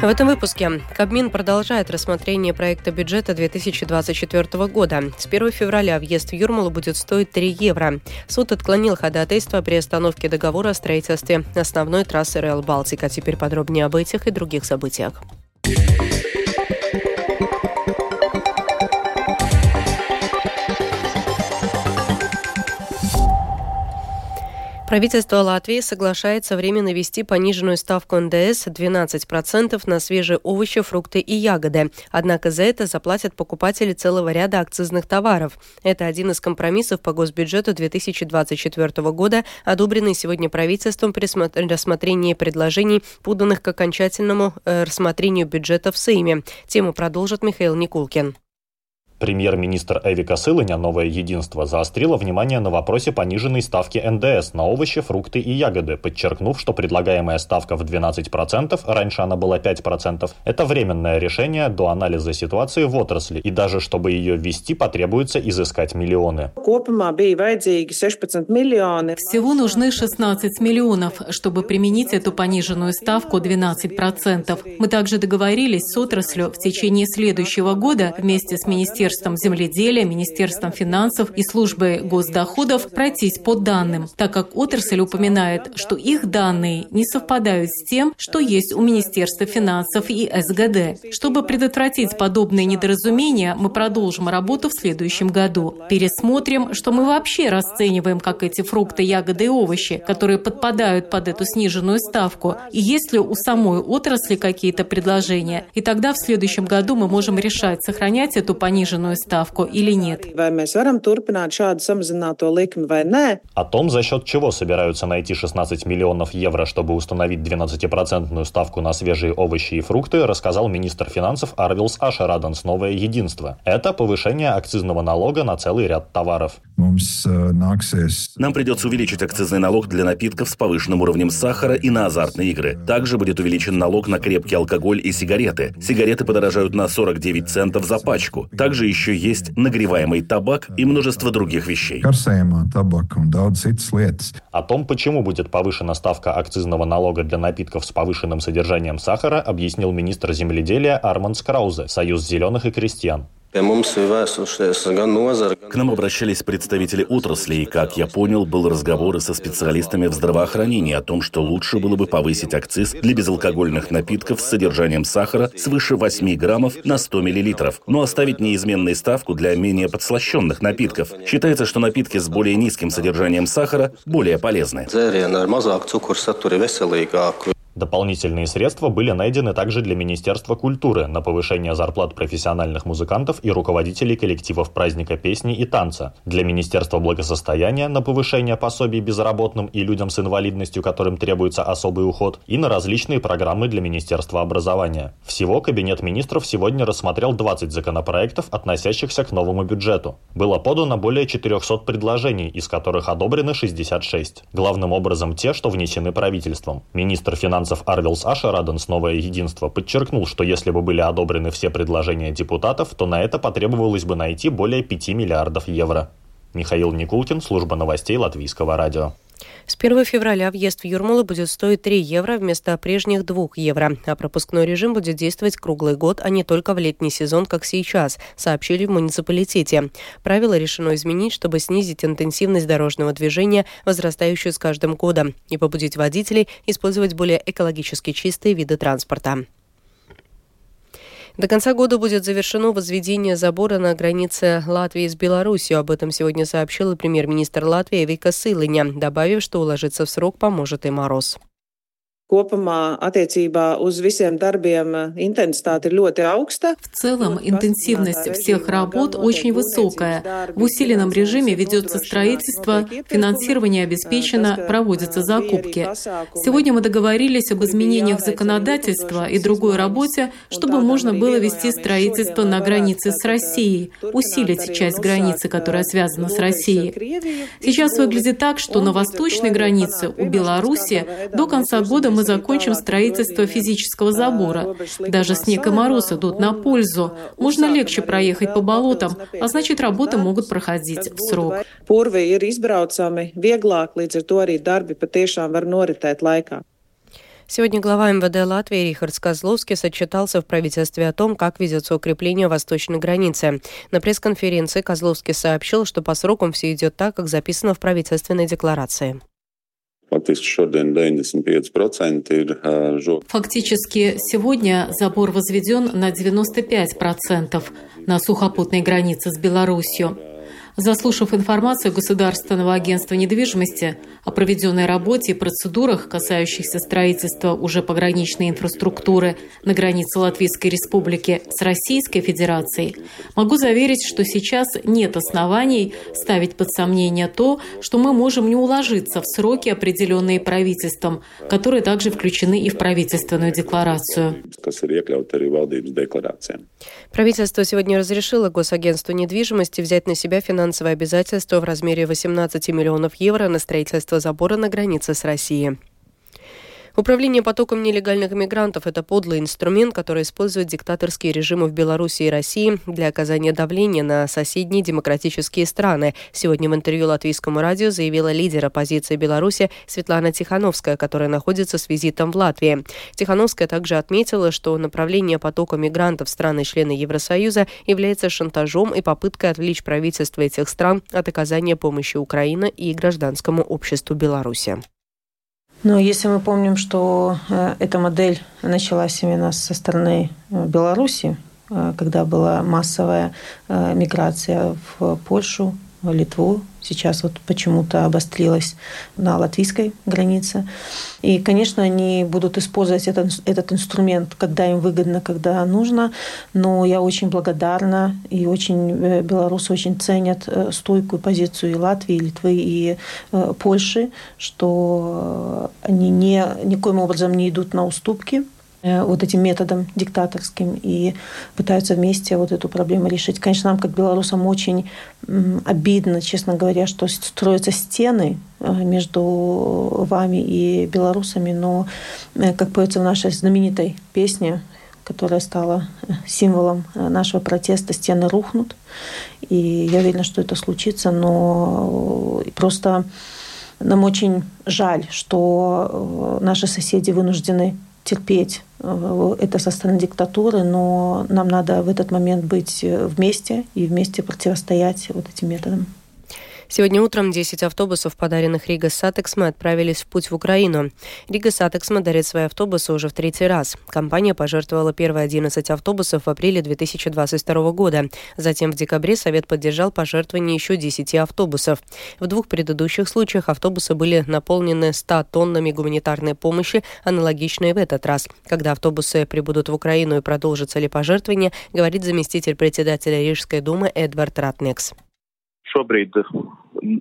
В этом выпуске Кабмин продолжает рассмотрение проекта бюджета 2024 года. С 1 февраля въезд в Юрмалу будет стоить 3 евро. Суд отклонил ходатайство при остановке договора о строительстве основной трассы Реал Балтика. Теперь подробнее об этих и других событиях. Правительство Латвии соглашается временно ввести пониженную ставку НДС 12% на свежие овощи, фрукты и ягоды. Однако за это заплатят покупатели целого ряда акцизных товаров. Это один из компромиссов по госбюджету 2024 года, одобренный сегодня правительством при рассмотрении предложений, поданных к окончательному э, рассмотрению бюджета в Сейме. Тему продолжит Михаил Никулкин. Премьер-министр Эвика Сылыня «Новое единство» заострила внимание на вопросе пониженной ставки НДС на овощи, фрукты и ягоды, подчеркнув, что предлагаемая ставка в 12%, раньше она была 5%, это временное решение до анализа ситуации в отрасли, и даже чтобы ее ввести, потребуется изыскать миллионы. Всего нужны 16 миллионов, чтобы применить эту пониженную ставку 12%. Мы также договорились с отраслью в течение следующего года вместе с Министерством Министерством земледелия, Министерством финансов и службой госдоходов пройтись по данным, так как отрасль упоминает, что их данные не совпадают с тем, что есть у Министерства финансов и СГД. Чтобы предотвратить подобные недоразумения, мы продолжим работу в следующем году. Пересмотрим, что мы вообще расцениваем как эти фрукты, ягоды и овощи, которые подпадают под эту сниженную ставку, и есть ли у самой отрасли какие-то предложения. И тогда в следующем году мы можем решать, сохранять эту пониженную пониженную ставку или нет. О том, за счет чего собираются найти 16 миллионов евро, чтобы установить 12-процентную ставку на свежие овощи и фрукты, рассказал министр финансов Арвилс Ашераданс «Новое единство». Это повышение акцизного налога на целый ряд товаров. Нам придется увеличить акцизный налог для напитков с повышенным уровнем сахара и на азартные игры. Также будет увеличен налог на крепкий алкоголь и сигареты. Сигареты подорожают на 49 центов за пачку. Также еще есть нагреваемый табак и множество других вещей. О том, почему будет повышена ставка акцизного налога для напитков с повышенным содержанием сахара, объяснил министр земледелия Арманд Скраузе, Союз зеленых и крестьян. К нам обращались представители отрасли, и, как я понял, был разговор и со специалистами в здравоохранении о том, что лучше было бы повысить акциз для безалкогольных напитков с содержанием сахара свыше 8 граммов на 100 миллилитров, но оставить неизменной ставку для менее подслащенных напитков. Считается, что напитки с более низким содержанием сахара более полезны. Дополнительные средства были найдены также для Министерства культуры на повышение зарплат профессиональных музыкантов и руководителей коллективов праздника песни и танца, для Министерства благосостояния на повышение пособий безработным и людям с инвалидностью, которым требуется особый уход, и на различные программы для Министерства образования. Всего Кабинет министров сегодня рассмотрел 20 законопроектов, относящихся к новому бюджету. Было подано более 400 предложений, из которых одобрены 66. Главным образом те, что внесены правительством. Министр финансов финансов Арвилс Ашараденс «Новое единство» подчеркнул, что если бы были одобрены все предложения депутатов, то на это потребовалось бы найти более 5 миллиардов евро. Михаил Никулкин, служба новостей Латвийского радио. С 1 февраля въезд в Юрмалу будет стоить 3 евро вместо прежних 2 евро, а пропускной режим будет действовать круглый год, а не только в летний сезон, как сейчас, сообщили в муниципалитете. Правило решено изменить, чтобы снизить интенсивность дорожного движения, возрастающую с каждым годом, и побудить водителей использовать более экологически чистые виды транспорта. До конца года будет завершено возведение забора на границе Латвии с Беларусью. Об этом сегодня сообщил премьер-министр Латвии Вика Сылыня, добавив, что уложиться в срок поможет и мороз. Kopumā attiecībā uz visiem darbiem интенситет ļoti augsta. В целом интенсивность всех работ очень высокая. В усиленном режиме ведется строительство, финансирование обеспечено, проводятся закупки. Сегодня мы договорились об изменениях законодательства и другой работе, чтобы можно было вести строительство на границе с Россией, усилить часть границы, которая связана с Россией. Сейчас выглядит так, что на восточной границе у Беларуси до конца года мы закончим строительство физического забора. Даже снег и мороз идут на пользу. Можно легче проехать по болотам, а значит, работы могут проходить в срок. Сегодня глава МВД Латвии Рихард Козловский отчитался в правительстве о том, как ведется укрепление восточной границы. На пресс-конференции Козловский сообщил, что по срокам все идет так, как записано в правительственной декларации. Фактически сегодня забор возведен на 95% на сухопутной границе с Беларусью. Заслушав информацию Государственного агентства недвижимости о проведенной работе и процедурах, касающихся строительства уже пограничной инфраструктуры на границе Латвийской Республики с Российской Федерацией, могу заверить, что сейчас нет оснований ставить под сомнение то, что мы можем не уложиться в сроки, определенные правительством, которые также включены и в правительственную декларацию. Правительство сегодня разрешило Госагентству недвижимости взять на себя финансовые обязательства в размере 18 миллионов евро на строительство забора на границе с Россией. Управление потоком нелегальных мигрантов – это подлый инструмент, который используют диктаторские режимы в Беларуси и России для оказания давления на соседние демократические страны. Сегодня в интервью латвийскому радио заявила лидер оппозиции Беларуси Светлана Тихановская, которая находится с визитом в Латвии. Тихановская также отметила, что направление потока мигрантов в страны-члены Евросоюза является шантажом и попыткой отвлечь правительство этих стран от оказания помощи Украине и гражданскому обществу Беларуси. Но если мы помним, что э, эта модель началась именно со стороны э, Беларуси, э, когда была массовая миграция в Польшу, Литву, сейчас вот почему-то обострилась на латвийской границе. И, конечно, они будут использовать этот, этот инструмент, когда им выгодно, когда нужно. Но я очень благодарна, и очень э, белорусы очень ценят э, стойкую позицию и Латвии, и Литвы, и э, Польши, что они не, никоим образом не идут на уступки вот этим методом диктаторским и пытаются вместе вот эту проблему решить. Конечно, нам, как белорусам, очень обидно, честно говоря, что строятся стены э, между вами и белорусами, но, э, как поется в нашей знаменитой песне, которая стала символом нашего протеста, стены рухнут. И я уверена, что это случится, но просто нам очень жаль, что наши соседи вынуждены терпеть э, это со стороны диктатуры, но нам надо в этот момент быть э, вместе и вместе противостоять вот этим методам. Сегодня утром 10 автобусов, подаренных Rīgas satiksme, отправились в путь в Украину. Rīgas satiksme дарит свои автобусы уже в третий раз. Компания пожертвовала первые 11 автобусов в апреле 2022 года. Затем в декабре Совет поддержал пожертвование еще 10 автобусов. В двух предыдущих случаях автобусы были наполнены 100 тоннами гуманитарной помощи, аналогичной в этот раз. Когда автобусы прибудут в Украину и продолжится ли пожертвование, говорит заместитель председателя Рижской думы Эдвард Ратнекс. Šobrīd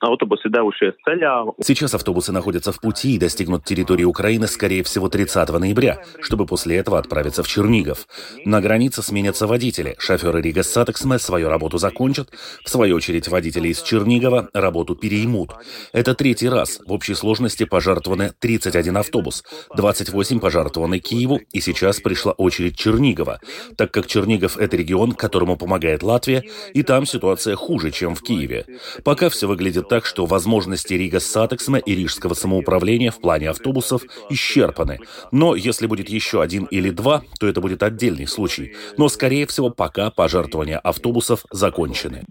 автобусы девушие ceļā. Сейчас автобусы находятся в пути и достигнут территории Украины, скорее всего, 30 ноября, чтобы после этого отправиться в Чернигов. На границе сменятся водители. Шоферы Rīgas satiksme свою работу закончат. В свою очередь, водители из Чернигова работу переймут. Это третий раз. В общей сложности пожертвованы 31 автобус, 28 пожертвованы Киеву, и сейчас пришла очередь Чернигова, так как Чернигов — это регион, которому помогает Латвия, и там ситуация хуже, чем в Киеве. Пока все выглядит выглядит так, что возможности Rīgas satiksme и рижского самоуправления в плане автобусов исчерпаны. Но если будет еще один или два, то это будет отдельный случай. Но, скорее всего, пока пожертвования автобусов закончены.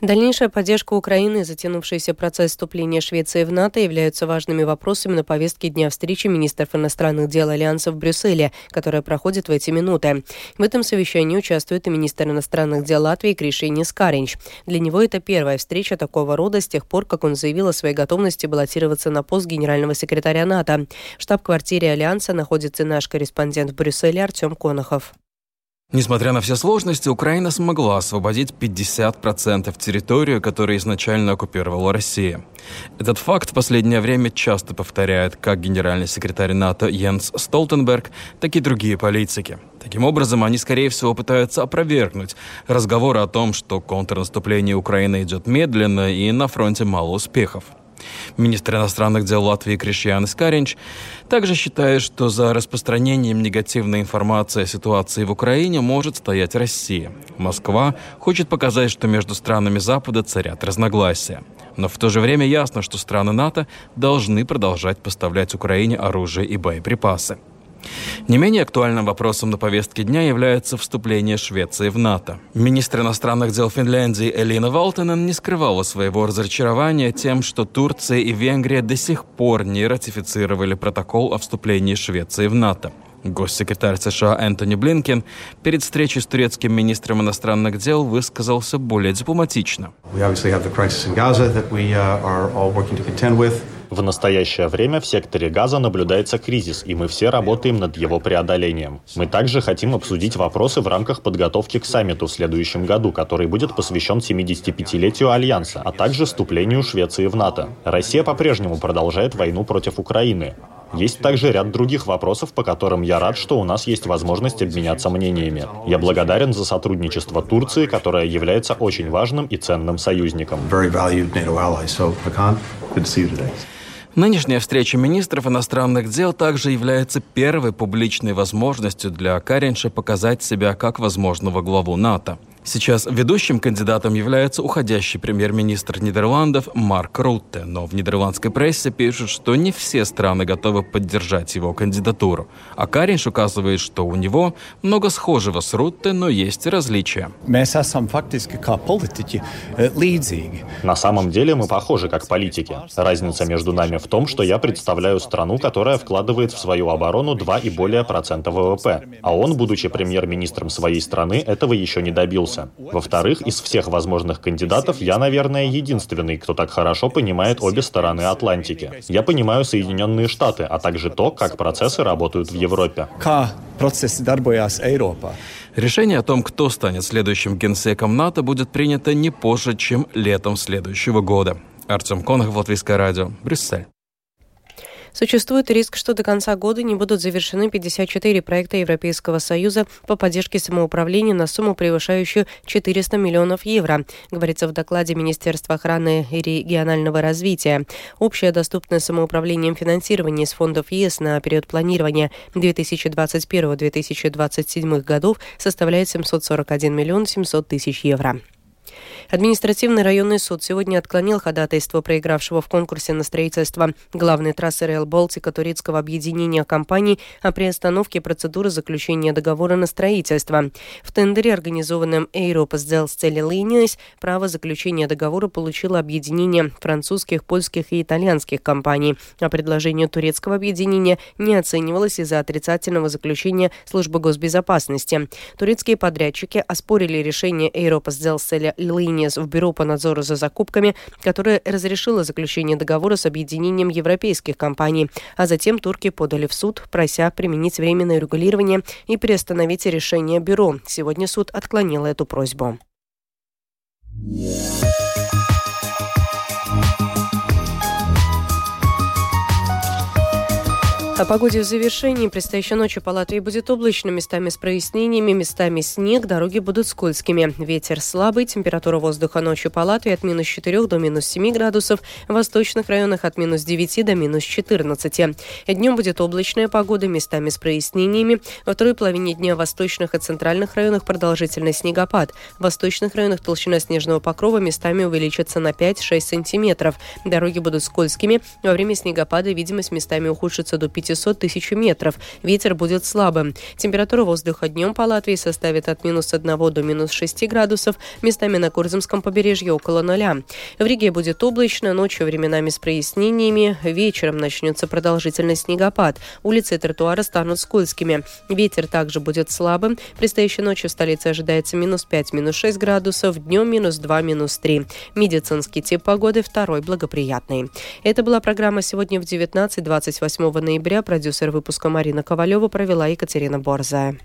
Дальнейшая поддержка Украины и затянувшийся процесс вступления Швеции в НАТО являются важными вопросами на повестке дня встречи министров иностранных дел Альянса в Брюсселе, которая проходит в эти минуты. В этом совещании участвует и министр иностранных дел Латвии Кришини Скаринч. Для него это первая встреча такого рода с тех пор, как он заявил о своей готовности баллотироваться на пост генерального секретаря НАТО. В штаб-квартире Альянса находится наш корреспондент в Брюсселе Артем Конохов. Несмотря на все сложности, Украина смогла освободить 50% территории, которую изначально оккупировала Россия. Этот факт в последнее время часто повторяет как генеральный секретарь НАТО Йенс Столтенберг, так и другие политики. Таким образом, они, скорее всего, пытаются опровергнуть разговоры о том, что контрнаступление Украины идет медленно и на фронте мало успехов. Министр иностранных дел Латвии Кришьян Искаринч также считает, что за распространением негативной информации о ситуации в Украине может стоять Россия. Москва хочет показать, что между странами Запада царят разногласия. Но в то же время ясно, что страны НАТО должны продолжать поставлять Украине оружие и боеприпасы. Не менее актуальным вопросом на повестке дня является вступление Швеции в НАТО. Министр иностранных дел Финляндии Элина Валтенен не скрывала своего разочарования тем, что Турция и Венгрия до сих пор не ратифицировали протокол о вступлении Швеции в НАТО. Госсекретарь США Энтони Блинкен перед встречей с турецким министром иностранных дел высказался более дипломатично. В настоящее время в секторе газа наблюдается кризис, и мы все работаем над его преодолением. Мы также хотим обсудить вопросы в рамках подготовки к саммиту в следующем году, который будет посвящен 75-летию Альянса, а также вступлению Швеции в НАТО. Россия по-прежнему продолжает войну против Украины. Есть также ряд других вопросов, по которым я рад, что у нас есть возможность обменяться мнениями. Я благодарен за сотрудничество Турции, которая является очень важным и ценным союзником. Нынешняя встреча министров иностранных дел также является первой публичной возможностью для Каринша показать себя как возможного главу НАТО. Сейчас ведущим кандидатом является уходящий премьер-министр Нидерландов Марк Рутте, но в нидерландской прессе пишут, что не все страны готовы поддержать его кандидатуру. А Каринш указывает, что у него много схожего с Рутте, но есть различия. На самом деле мы похожи как политики. Разница между нами в том, что я представляю страну, которая вкладывает в свою оборону 2 и более процента ВВП. А он, будучи премьер-министром своей страны, этого еще не добился вопроса. Во-вторых, из всех возможных кандидатов я, наверное, единственный, кто так хорошо понимает обе стороны Атлантики. Я понимаю Соединенные Штаты, а также то, как процессы работают в Европе. Решение о том, кто станет следующим генсеком НАТО, будет принято не позже, чем летом следующего года. Артем Конах, Латвийское радио, Брюссель. Существует риск, что до конца года не будут завершены 54 проекта Европейского Союза по поддержке самоуправления на сумму, превышающую 400 миллионов евро, говорится в докладе Министерства охраны и регионального развития. Общее доступное самоуправлением финансирование из фондов ЕС на период планирования 2021-2027 годов составляет 741 миллион 700 тысяч евро. Административный районный суд сегодня отклонил ходатайство проигравшего в конкурсе на строительство главной трассы Rail Балтика турецкого объединения компаний о приостановке процедуры заключения договора на строительство. В тендере, организованном Европа Сделстели Линиес, право заключения договора получило объединение французских, польских и итальянских компаний, а предложение турецкого объединения не оценивалось из-за отрицательного заключения службы госбезопасности. Турецкие подрядчики оспорили решение Европа Сделстели Линиес в Бюро по надзору за закупками, которое разрешило заключение договора с объединением европейских компаний. А затем турки подали в суд, прося применить временное регулирование и приостановить решение Бюро. Сегодня суд отклонил эту просьбу. О погоде в завершении. Предстоящей ночью по Латвии будет облачно, местами с прояснениями, местами снег, дороги будут скользкими. Ветер слабый, температура воздуха ночью по Латвии от минус 4 до минус 7 градусов, в восточных районах от минус 9 до минус 14. Днем будет облачная погода, местами с прояснениями. Во второй половине дня в восточных и центральных районах продолжительный снегопад. В восточных районах толщина снежного покрова местами увеличится на 5-6 сантиметров. Дороги будут скользкими. Во время снегопада видимость местами ухудшится до 5 500 тысяч метров. Ветер будет слабым. Температура воздуха днем по Латвии составит от минус 1 до минус 6 градусов, местами на Курзамском побережье около нуля. В Риге будет облачно, ночью временами с прояснениями, вечером начнется продолжительный снегопад. Улицы и тротуары станут скользкими. Ветер также будет слабым. Предстоящей ночью в столице ожидается минус 5, минус 6 градусов, днем минус 2, минус 3. Медицинский тип погоды второй благоприятный. Это была программа сегодня в 19-28 ноября продюсер выпуска Марина Ковалева провела Екатерина Борзая.